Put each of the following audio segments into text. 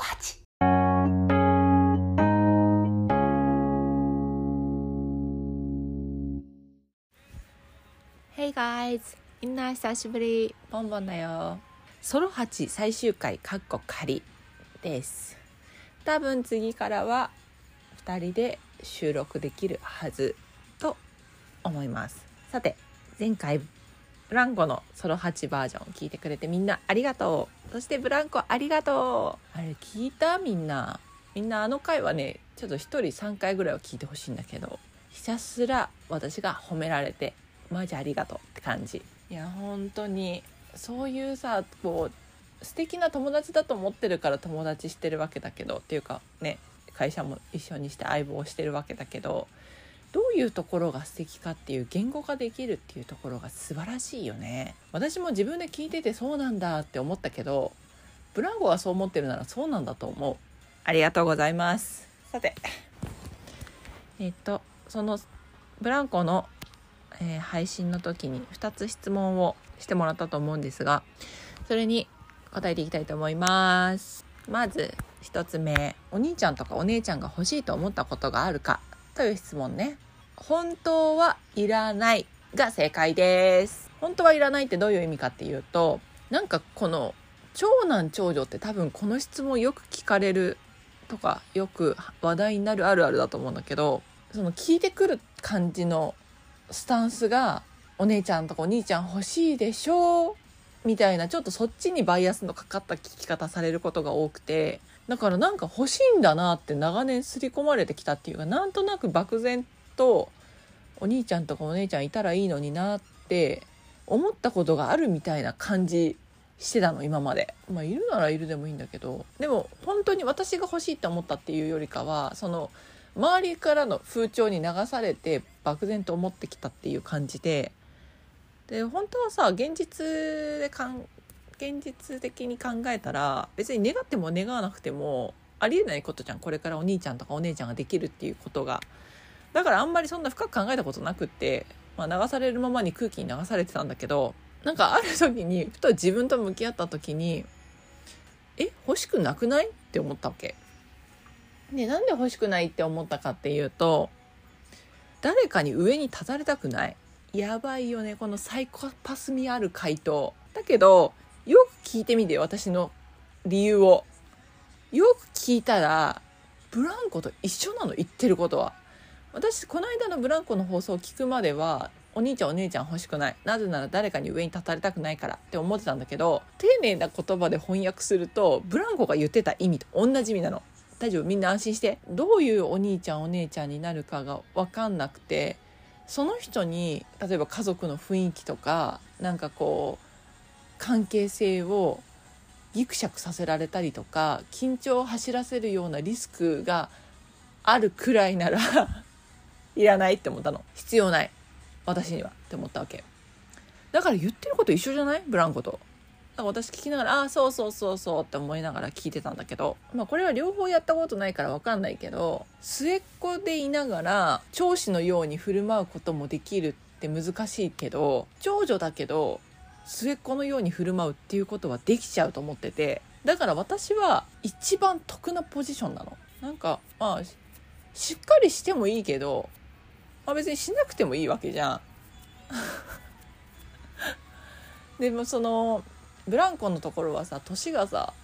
コハチ Hey guys! みんな久しぶり。ボンボンだよ。ソロ8最終回、かっこ仮です。多分次からは2人で収録できるはずと思います。さて、前回、ブランコのソロ8バージョン聞いてくれてみんなありがとう。そしてブランコありがとう。あれ聞いたみんな。みんなあの回はね、ちょっと1人3回ぐらいは聞いてほしいんだけど、ひたすら私が褒められてマジありがとうって感じいや本当にそういうさこう素敵な友達だと思ってるから友達してるわけだけどっていうかね会社も一緒にして相棒をしてるわけだけどどういうところが素敵かっていう言語化できるっていうところが素晴らしいよね。私も自分で聞いててそうなんだって思ったけどブランコがそう思ってるならそうなんだと思う。ありがとうございます。さて。えっとそのブランコのえー配信の時に2つ質問をしてもらったと思うんですがそれに答えていきたいと思います。まず1つ目。お兄ちゃんとかお姉ちゃんが欲しいと思ったことがあるかという質問ね。本当はいらないが正解です。本当はいらないってどういう意味かっていうとなんかこの長男長女って多分この質問よく聞かれるとかよく話題になるあるあるだと思うんだけどその聞いてくる感じのスタンスがお姉ちゃんとかお兄ちゃん欲しいでしょうみたいなちょっとそっちにバイアスのかかった聞き方されることが多くてだからなんか欲しいんだなって長年刷り込まれてきたっていうかなんとなく漠然とお兄ちゃんとかお姉ちゃんいたらいいのになって思ったことがあるみたいな感じしてたの今まで。まあいるならいるでもいいんだけどでも本当に私が欲しいって思ったっていうよりかはその周りからの風潮に流されて漠然と思ってきたっていう感じで。で本当はさ現実でかん現実的に考えたら別に願っても願わなくてもありえないことじゃんこれからお兄ちゃんとかお姉ちゃんができるっていうことが。だからあんまりそんな深く考えたことなくって、まあ、流されるままに空気に流されてたんだけどなんかある時にふと自分と向き合った時にえ欲しくなくないって思ったわけ。でなんで欲しくないって思ったかっていうと誰かに上に立たれたくない。やばいよねこのサイコパス味ある回答。だけどよく聞いてみてよ私の理由を。よく聞いたらブランコと一緒なの言ってることは。私この間のブランコの放送を聞くまではお兄ちゃんお姉ちゃん欲しくない。なぜなら誰かに上に立たれたくないからって思ってたんだけど丁寧な言葉で翻訳するとブランコが言ってた意味と同じ意味なの。大丈夫？みんな安心して。どういうお兄ちゃんお姉ちゃんになるかが分かんなくてその人に例えば家族の雰囲気とかなんかこう関係性をギクシャクさせられたりとか緊張を走らせるようなリスクがあるくらいなら いらないって思ったの。必要ない。私にはって思ったわけ。だから言ってること一緒じゃない？ブランコと。私聞きながら「ああそうそうそうそう」って思いながら聞いてたんだけど。まあこれは両方やったことないから分かんないけど末っ子でいながら長子のように振る舞うこともできるって難しいけど長女だけど末っ子のように振る舞うっていうことはできちゃうと思っててだから私は一番得なポジションなの。なんかまあしっかりしてもいいけど、まあ、別にしなくてもいいわけじゃん。でもそのブランコのところはさ年がさ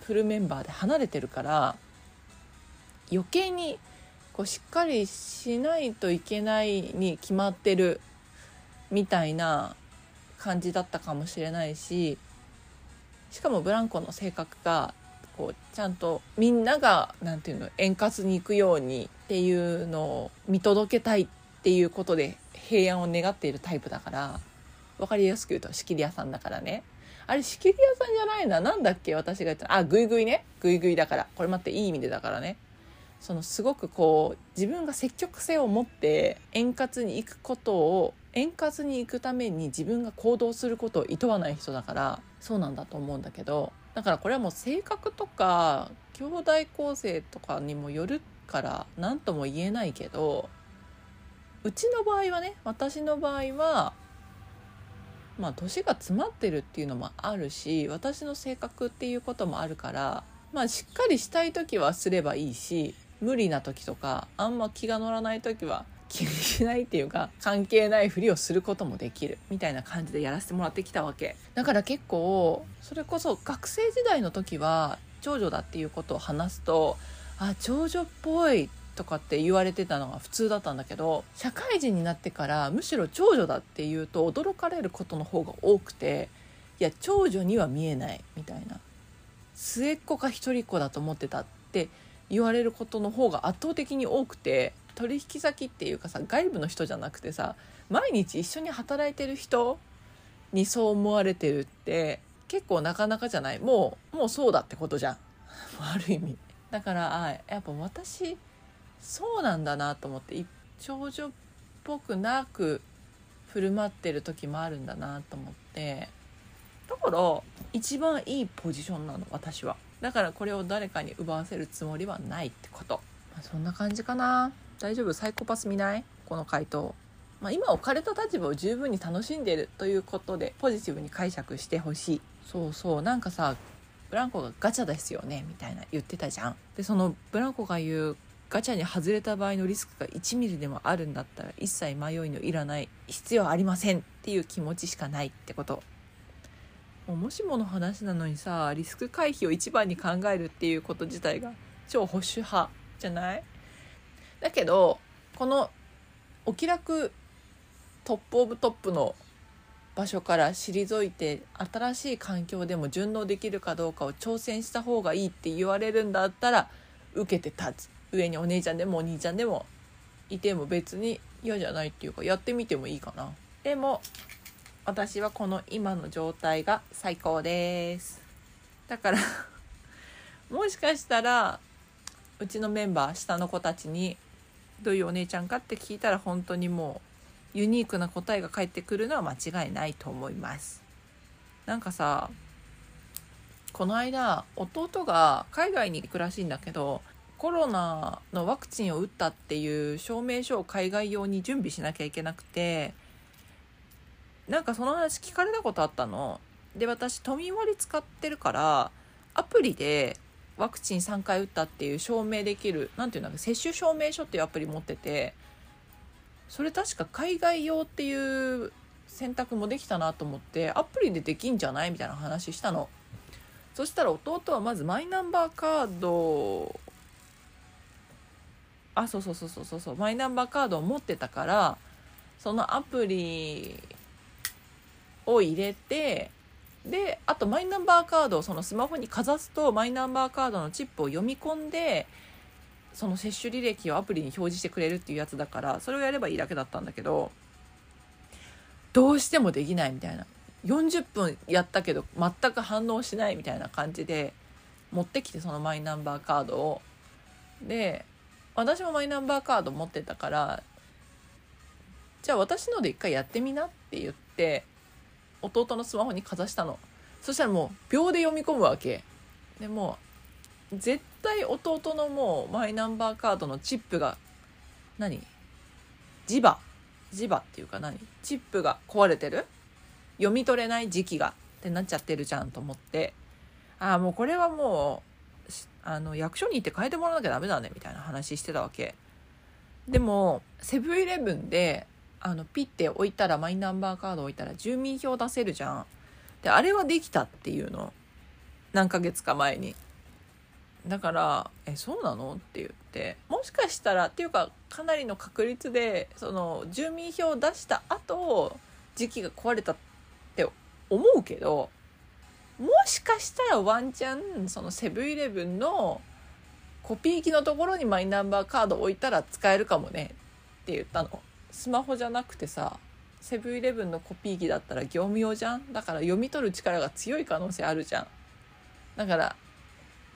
フルメンバーで離れてるから余計にこうしっかりしないといけないに決まってるみたいな感じだったかもしれないししかもブランコの性格がこうちゃんとみんながなんていうの円滑に行くようにっていうのを見届けたいっていうことで平安を願っているタイプだから分かりやすく言うと仕切り屋さんだからねあれ仕切り屋さんじゃないななんだっけ私が言ったあグイグイね。グイグイだから。これ待っていい意味でだからね。そのすごくこう自分が積極性を持って円滑に行くことを円滑に行くために自分が行動することを厭わない人だからそうなんだと思うんだけどだからこれはもう性格とか兄弟構成とかにもよるから何とも言えないけどうちの場合はね私の場合はまあ年が詰まってるっていうのもあるし私の性格っていうこともあるからまあしっかりしたい時はすればいいし無理な時とかあんま気が乗らない時は気にしないっていうか関係ないふりをすることもできるみたいな感じでやらせてもらってきたわけ。だから結構それこそ学生時代の時は長女だっていうことを話すとあ長女っぽいとかって言われてたのが普通だったんだけど社会人になってからむしろ長女だっていうと驚かれることの方が多くていや長女には見えないみたいな。末っ子か一人っ子だと思ってたって言われることの方が圧倒的に多くて取引先っていうかさ外部の人じゃなくてさ毎日一緒に働いてる人にそう思われてるって結構なかなかじゃない？もうもうそうだってことじゃん。ある意味。だからあやっぱ私そうなんだなと思って長女っぽくなく振る舞ってる時もあるんだなと思ってだから一番いいポジションなの私は。だからこれを誰かに奪わせるつもりはないってこと、まあ、そんな感じかな。大丈夫？サイコパス見ない？この回答。まあ、今置かれた立場を十分に楽しんでるということでポジティブに解釈してほしい。そうそう。なんかさブランコがガチャですよねみたいな言ってたじゃん。でそのブランコが言うガチャに外れた場合のリスクが1ミリでもあるんだったら一切迷いのいらない必要ありませんっていう気持ちしかないってこと。もしもの話なのにさリスク回避を一番に考えるっていうこと自体が超保守派じゃない？だけどこのお気楽トップオブトップの場所から退いて新しい環境でも順応できるかどうかを挑戦した方がいいって言われるんだったら受けて立つ。上にお姉ちゃんでもお兄ちゃんでもいても別に嫌じゃないっていうかやってみてもいいかな。でも私はこの今の状態が最高です。だから もしかしたらうちのメンバー下の子たちにどういうお姉ちゃんかって聞いたら本当にもうユニークな答えが返ってくるのは間違いないと思います。なんかさこの間弟が海外に行くらしいんだけどコロナのワクチンを打ったっていう証明書を海外用に準備しなきゃいけなくてなんかその話聞かれたことあったの。で私都民割使ってるからアプリでワクチン3回打ったっていう証明できる何ていうんだろう接種証明書っていうアプリ持っててそれ確か海外用っていう選択もできたなと思ってアプリでできんじゃないみたいな話したの。そしたら弟はまずマイナンバーカードあそうそうそうそうそうそうマイナンバーカードを持ってたからそのアプリを入れてであとマイナンバーカードをそのスマホにかざすとマイナンバーカードのチップを読み込んでその接種履歴をアプリに表示してくれるっていうやつだからそれをやればいいだけだったんだけどどうしてもできないみたいな。40分やったけど全く反応しないみたいな感じで持ってきてそのマイナンバーカードを。で私もマイナンバーカード持ってたからじゃあ私ので一回やってみなって言って弟のスマホにかざしたの。そしたらもう秒で読み込むわけ。でもう絶対弟のもうマイナンバーカードのチップが何？磁場磁場っていうか何？チップが壊れてる？読み取れない時期がってなっちゃってるじゃんと思って。ああもうこれはもうあの役所に行って変えてもらわなきゃダメだねみたいな話してたわけ。でもセブンイレブンであのピッて置いたらマイナンバーカード置いたら住民票出せるじゃん。であれはできたっていうの。何ヶ月か前に。だから「えそうなの?」って言って。もしかしたらっていうかかなりの確率でその住民票を出した後時期が壊れたって思うけどもしかしたらワンチャンそのセブンイレブンのコピー機のところにマイナンバーカード置いたら使えるかもねって言ったの。スマホじゃなくてさセブンイレブンのコピー機だったら業務用じゃん？だから読み取る力が強い可能性あるじゃん。だから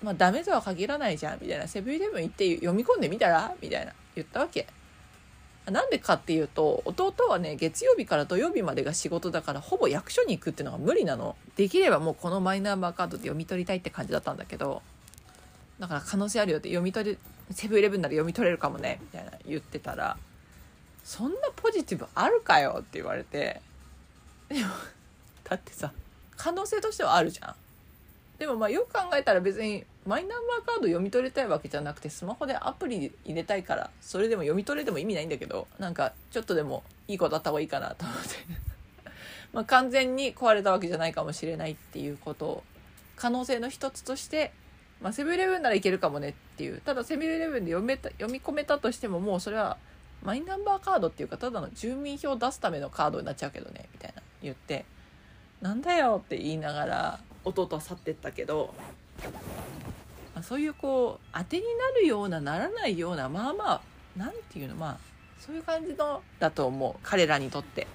まあダメとは限らないじゃん。みたいな。セブンイレブン行って読み込んでみたら？みたいな。言ったわけ。なんでかっていうと弟はね月曜日から土曜日までが仕事だからほぼ役所に行くっていうのが無理なの。できればもうこのマイナンバーカードで読み取りたいって感じだったんだけど。だから可能性あるよって。読み取りセブンイレブンなら読み取れるかもね。みたいな。言ってたら。そんなポジティブあるかよって言われて。でもだってさ可能性としてはあるじゃん。でもまあよく考えたら別にマイナンバーカード読み取りたいわけじゃなくてスマホでアプリ入れたいからそれでも読み取れても意味ないんだけどなんかちょっとでもいいことあった方がいいかなと思って。まあ完全に壊れたわけじゃないかもしれないっていうことを可能性の一つとしてまあ、セブンイレブンならいけるかもねっていう。ただセブンイレブンで読めた読み込めたとしてももうそれはマイナンバーカードっていうかただの住民票を出すためのカードになっちゃうけどねみたいな言ってなんだよって言いながら弟は去ってったけど、まあ、そういうこう当てになるようなならないようなまあまあなんていうのまあそういう感じのだと思う彼らにとって。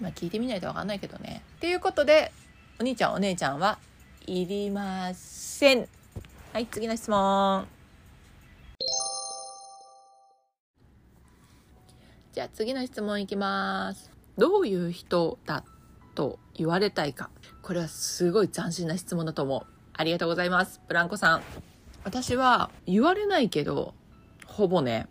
まあ聞いてみないと分かんないけどね。っていうことでお兄ちゃんお姉ちゃんはいりません。はい次の質問。じゃあ次の質問いきます。どういう人だと言われたいか。これはすごい斬新な質問だと思う。ありがとうございます。ブランコさん。私は言われないけど、ほぼね、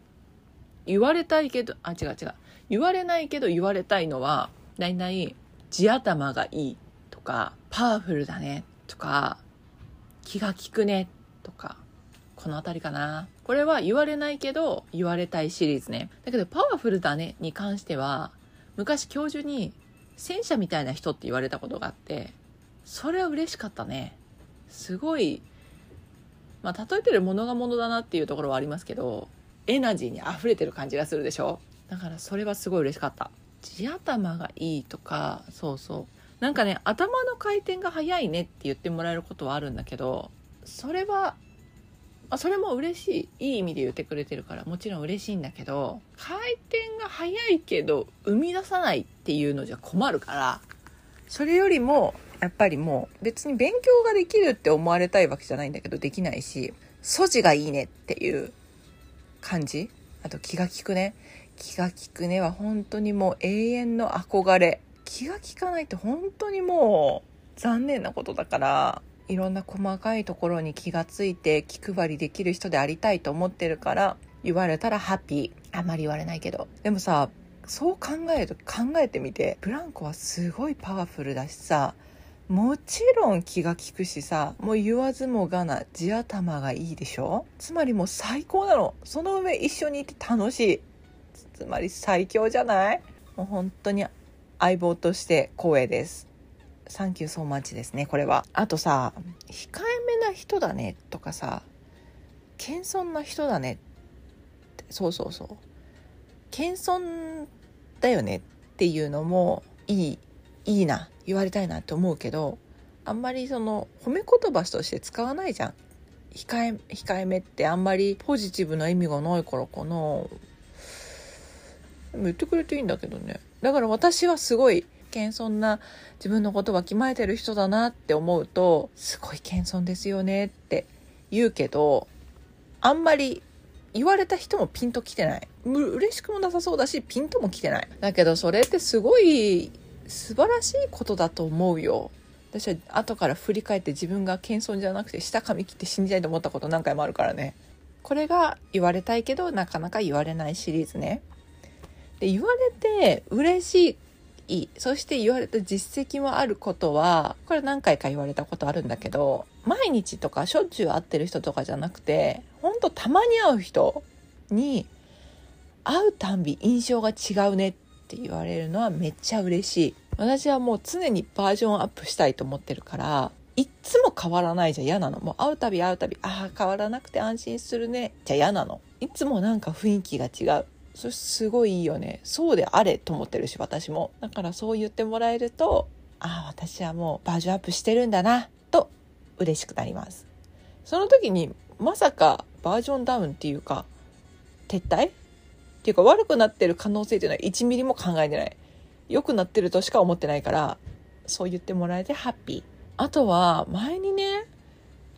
言われたいけど、あ、違う違う。言われないけど言われたいのは、だいたい地頭がいいとか、パワフルだねとか、気が利くねとか、この辺りかな。これは言われないけど言われたいシリーズね。だけどパワフルだねに関しては、昔教授に戦車みたいな人って言われたことがあって、それは嬉しかったね。すごい、まあ例えてるものがものだなっていうところはありますけど、エナジーに溢れてる感じがするでしょ？だからそれはすごい嬉しかった。地頭がいいとか、そうそう。なんかね、頭の回転が速いねって言ってもらえることはあるんだけど、それはあそれも嬉しいいい意味で言ってくれてるからもちろん嬉しいんだけど回転が速いけど生み出さないっていうのじゃ困るからそれよりもやっぱりもう別に勉強ができるって思われたいわけじゃないんだけどできないし素地がいいねっていう感じ？あと気が利くね。気が利くねは本当にもう永遠の憧れ。気が利かないって本当にもう残念なことだからいろんな細かいところに気がついて気配りできる人でありたいと思ってるから言われたらハッピー。あまり言われないけど。でもさそう考えると考えてみてブランコはすごいパワフルだしさもちろん気が利くしさもう言わずもがな地頭がいいでしょ？つまりもう最高なの。その上一緒にいて楽しい。つまり最強じゃない？もう本当に相棒として光栄です。サンキューソーマッチですね、これは。あとさ、控えめな人だねとかさ、謙遜な人だねってそうそうそう。謙遜だよねっていうのもいい、いいな、言われたいなって思うけど、あんまりその褒め言葉として使わないじゃん。控え、控えめってあんまりポジティブな意味がないからかな。言ってくれていいんだけどね。だから私はすごい謙遜な自分のことわきまえてる人だなって思うとすごい謙遜ですよねって言うけどあんまり言われた人もピンときてないう嬉しくもなさそうだしピンともきてないだけどそれってすごい素晴らしいことだと思うよ私は後から振り返って自分が謙遜じゃなくて下髪切って死にたいと思ったこと何回もあるからねこれが言われたいけどなかなか言われないシリーズねで言われて嬉しいいい。そして言われた実績もあることは、これ何回か言われたことあるんだけど、毎日とかしょっちゅう会ってる人とかじゃなくて、ほんとたまに会う人に、会うたんび印象が違うねって言われるのはめっちゃ嬉しい。私はもう常にバージョンアップしたいと思ってるから、いっつも変わらないじゃ嫌なの。もう会うたび会うたび、ああ、変わらなくて安心するね。じゃ嫌なの。いつもなんか雰囲気が違う。そすごいいいよね。そうであれと思ってるし私も。だからそう言ってもらえるとああ私はもうバージョンアップしてるんだなと嬉しくなります。その時にまさかバージョンダウンっていうか撤退？っていうか悪くなってる可能性っていうのは1ミリも考えてない。良くなってるとしか思ってないからそう言ってもらえてハッピー。あとは前にね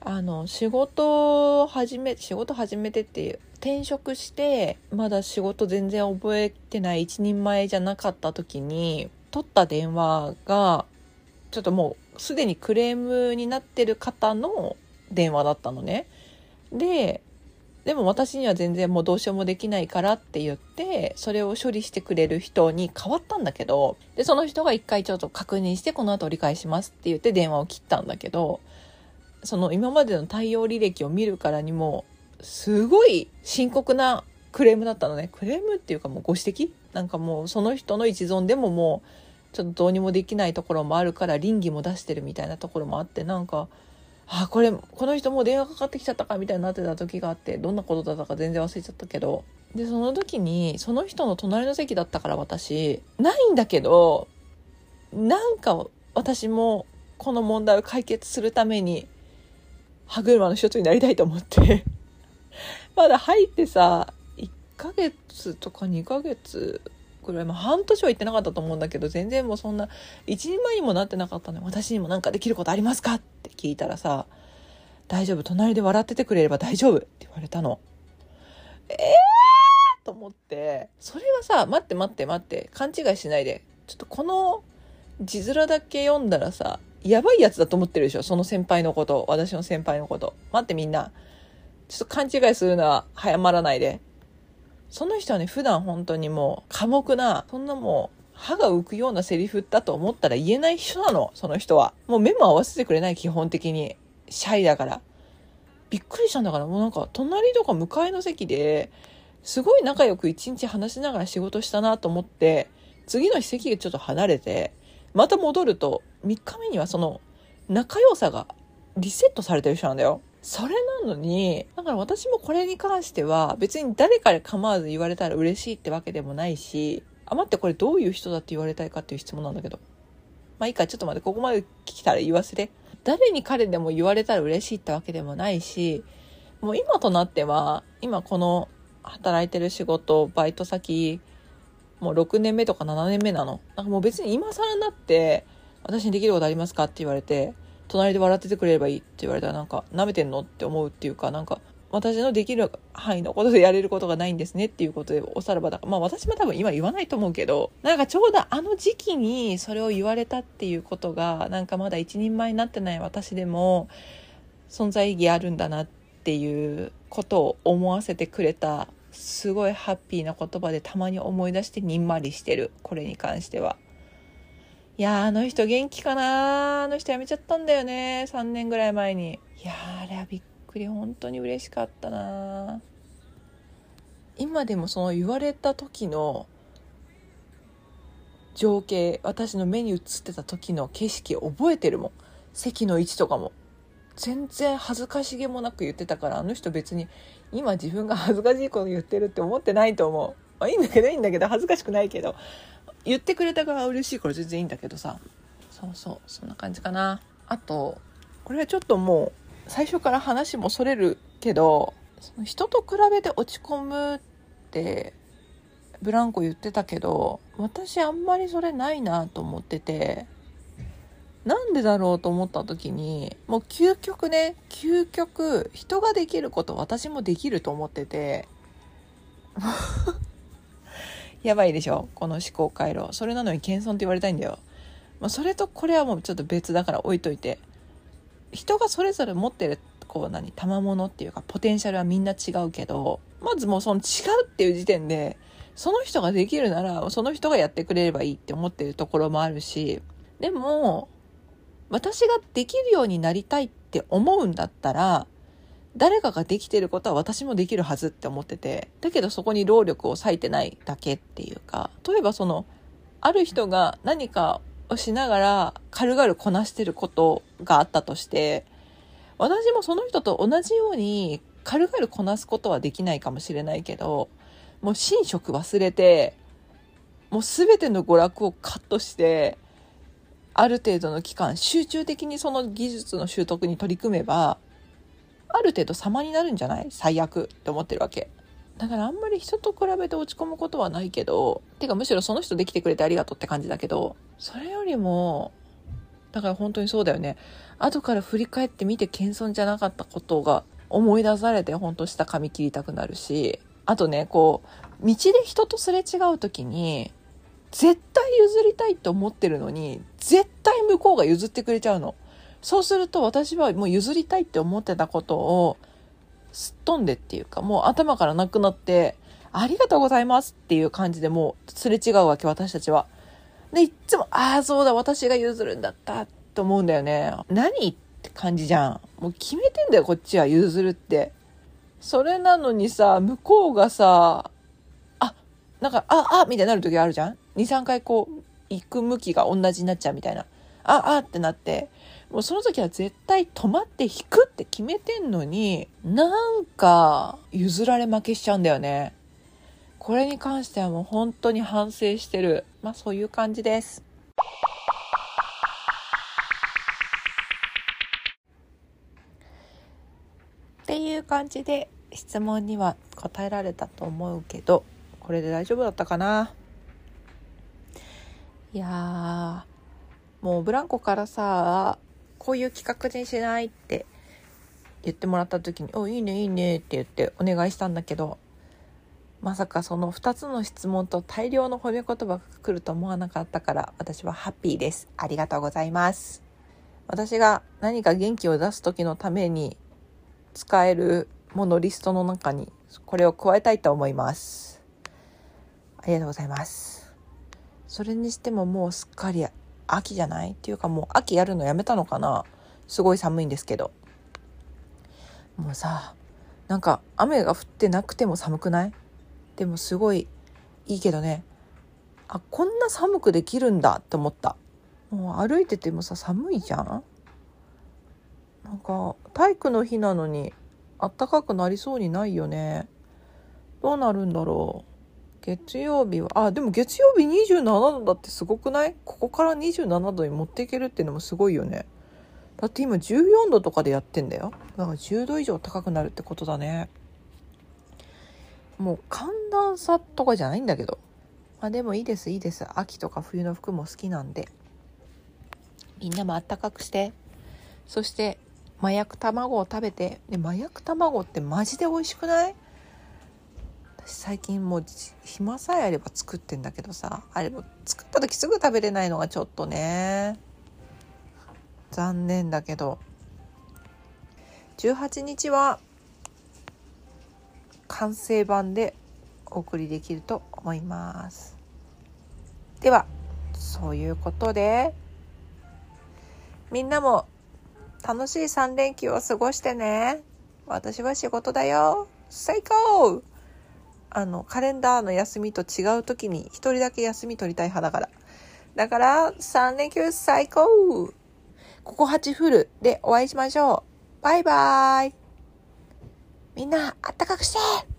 あの仕事を始め仕事始めてっていう転職してまだ仕事全然覚えてない一人前じゃなかった時に取った電話がちょっともうすでにクレームになってる方の電話だったのね。ででも私には全然もうどうしようもできないからって言ってそれを処理してくれる人に変わったんだけどでその人が一回ちょっと確認してこの後折り返しますって言って電話を切ったんだけどその今までの対応履歴を見るからにもすごい深刻なクレームだったのね。クレームっていうかもうご指摘？なんかもうその人の一存でももうちょっとどうにもできないところもあるから倫理も出してるみたいなところもあってなんかあこれこの人もう電話かかってきちゃったかみたいになってた時があってどんなことだったか全然忘れちゃったけど。でその時にその人の隣の席だったから私。ないんだけどなんか私もこの問題を解決するために歯車の一つになりたいと思って。まだ入ってさ1ヶ月とか2ヶ月ぐらい、まあ、半年は行ってなかったと思うんだけど全然もうそんな一人前にもなってなかったので私にも何かできることありますかって聞いたらさ「大丈夫。隣で笑っててくれれば大丈夫」って言われたの。えーと思ってそれはさ待って待って待って勘違いしないで。ちょっとこの字面だけ読んだらさやばいやつだと思ってるでしょ。その先輩のこと私の先輩のこと。待ってみんな。ちょっと勘違いするのは早まらないで。その人はね普段本当にもう寡黙なそんなもう歯が浮くようなセリフだと思ったら言えない人なの。その人は。もう目も合わせてくれない基本的に。シャイだから。びっくりしたんだから。もうなんか隣とか向かいの席ですごい仲良く一日話しながら仕事したなと思って次の席がちょっと離れてまた戻ると3日目にはその仲良さがリセットされてる人なんだよ。それなのに、だから私もこれに関しては別に誰かで構わず言われたら嬉しいってわけでもないし、あ、待ってこれどういう人だって言われたいかっていう質問なんだけど。まあいいか、ちょっと待って、ここまで聞いたら言わせて。誰に彼でも言われたら嬉しいってわけでもないし、もう今となっては、今この働いてる仕事、バイト先、もう6年目とか7年目なの。なんかもう別に今更になって、私にできることありますかって言われて、隣で笑っててくれればいいって言われたらなんか、舐めてんのって思うっていうか、なんか、私のできる範囲のことでやれることがないんですねっていうことでおさらばだから、まあ私も多分今言わないと思うけど、なんかちょうどあの時期にそれを言われたっていうことが、なんかまだ一人前になってない私でも存在意義あるんだなっていうことを思わせてくれた、すごいハッピーな言葉でたまに思い出してにんまりしてる、これに関しては。いやあの人元気かなあの人辞めちゃったんだよね。3年ぐらい前に。いやあれはびっくり。本当に嬉しかったな今でもその言われた時の情景、私の目に映ってた時の景色覚えてるもん。席の位置とかも。全然恥ずかしげもなく言ってたからあの人別に今自分が恥ずかしいこと言ってるって思ってないと思う。まあ、いいんだけどいいんだけど恥ずかしくないけど言ってくれた側は嬉しいから全然いいんだけどさ。そうそうそんな感じかな。あとこれはちょっともう最初から話もそれるけどその人と比べて落ち込むってブランコ言ってたけど私あんまりそれないなと思っててなんでだろうと思った時にもう究極ね究極人ができること私もできると思ってて。やばいでしょ？この思考回路。それなのに謙遜って言われたいんだよ、まあ、それとこれはもうちょっと別だから置いといて。人がそれぞれ持ってるこう何？賜物っていうかポテンシャルはみんな違うけどまずもうその違うっていう時点でその人ができるならその人がやってくれればいいって思ってるところもあるしでも私ができるようになりたいって思うんだったら誰かができてることは私もできるはずって思っててだけどそこに労力を割いてないだけっていうか例えばそのある人が何かをしながら軽々こなしてることがあったとして私もその人と同じように軽々こなすことはできないかもしれないけどもう寝食忘れてもう全ての娯楽をカットしてある程度の期間集中的にその技術の習得に取り組めばある程度様になるんじゃない？最悪って思ってるわけ。だからあんまり人と比べて落ち込むことはないけど、てかむしろその人できてくれてありがとうって感じだけど、それよりも、だから本当にそうだよね。後から振り返ってみて謙遜じゃなかったことが思い出されて本当下髪切りたくなるし、あとね、こう、道で人とすれ違う時に、絶対譲りたいと思ってるのに、絶対向こうが譲ってくれちゃうの。そうすると私はもう譲りたいって思ってたことをすっ飛んでっていうかもう頭からなくなってありがとうございますっていう感じでもうすれ違うわけ私たちは。でいっつもああそうだ私が譲るんだったと思うんだよね。何って感じじゃん。もう決めてんだよ、こっちは譲るって。それなのにさ、向こうがさ、あ、なんか、あ、あ、みたいになる時あるじゃん ?2、3回こう、行く向きが同じになっちゃうみたいな。あ、あってなって、もうその時は絶対止まって引くって決めてんのに、なんか譲られ負けしちゃうんだよね。これに関してはもう本当に反省してる。まあそういう感じです。っていう感じで質問には答えられたと思うけど、これで大丈夫だったかな？いやもうブランコからさこういう企画にしないって言ってもらった時に「おいいねいいね」って言ってお願いしたんだけどまさかその2つの質問と大量の褒め言葉が来ると思わなかったから私はハッピーです。ありがとうございます。私が何か元気を出す時のために使えるものリストの中にこれを加えたいと思います。ありがとうございます。それにしてももうすっかり秋じゃない？っていうかもう秋やるのやめたのかな？すごい寒いんですけど。もうさなんか雨が降ってなくても寒くない？でもすごいいいけどね。あこんな寒くできるんだって思った。もう歩いててもさ寒いじゃん？なんか体育の日なのにあったかくなりそうにないよね。どうなるんだろう？月曜日は、あ、でも月曜日27度だってすごくない？ここから27度に持っていけるっていうのもすごいよね。だって今14度とかでやってんだよ。だから10度以上高くなるってことだね。もう寒暖差とかじゃないんだけど。まあでもいいです、いいです。秋とか冬の服も好きなんで。みんなもあったかくして。そして、麻薬卵を食べて。で、麻薬卵ってマジで美味しくない？最近もう暇さえあれば作ってんだけどさあれも作った時すぐ食べれないのがちょっとね。残念だけど。18日は完成版でお送りできると思います。ではそういうことでみんなも楽しい3連休を過ごしてね。私は仕事だよ。最高。あの、カレンダーの休みと違う時に一人だけ休み取りたい派だから。だから、3連休最高ここ8フルでお会いしましょう。バイバーイみんな、あったかくして